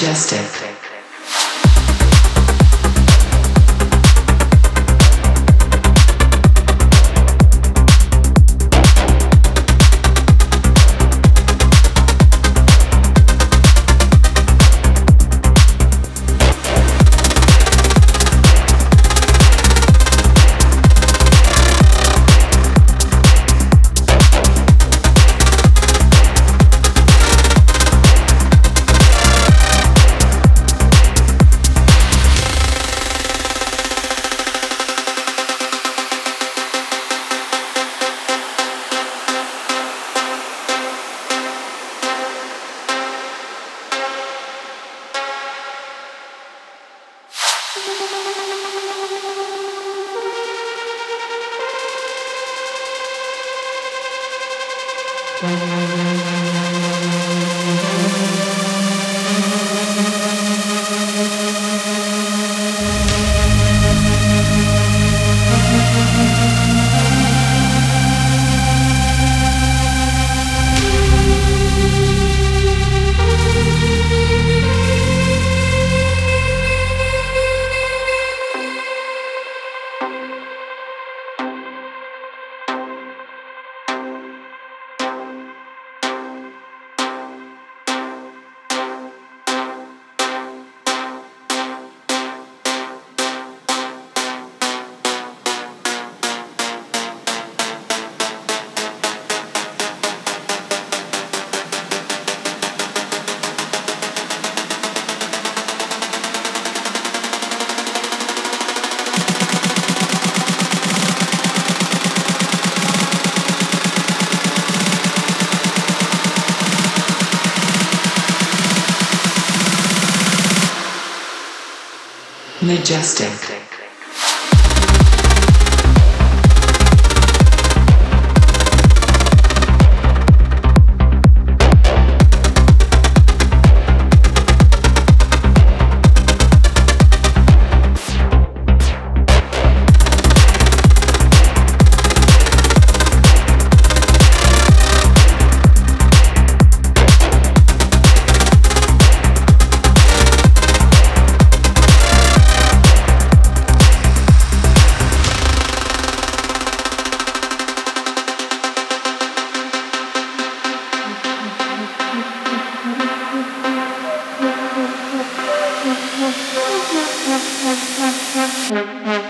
Majestic. Majestic. Thank you.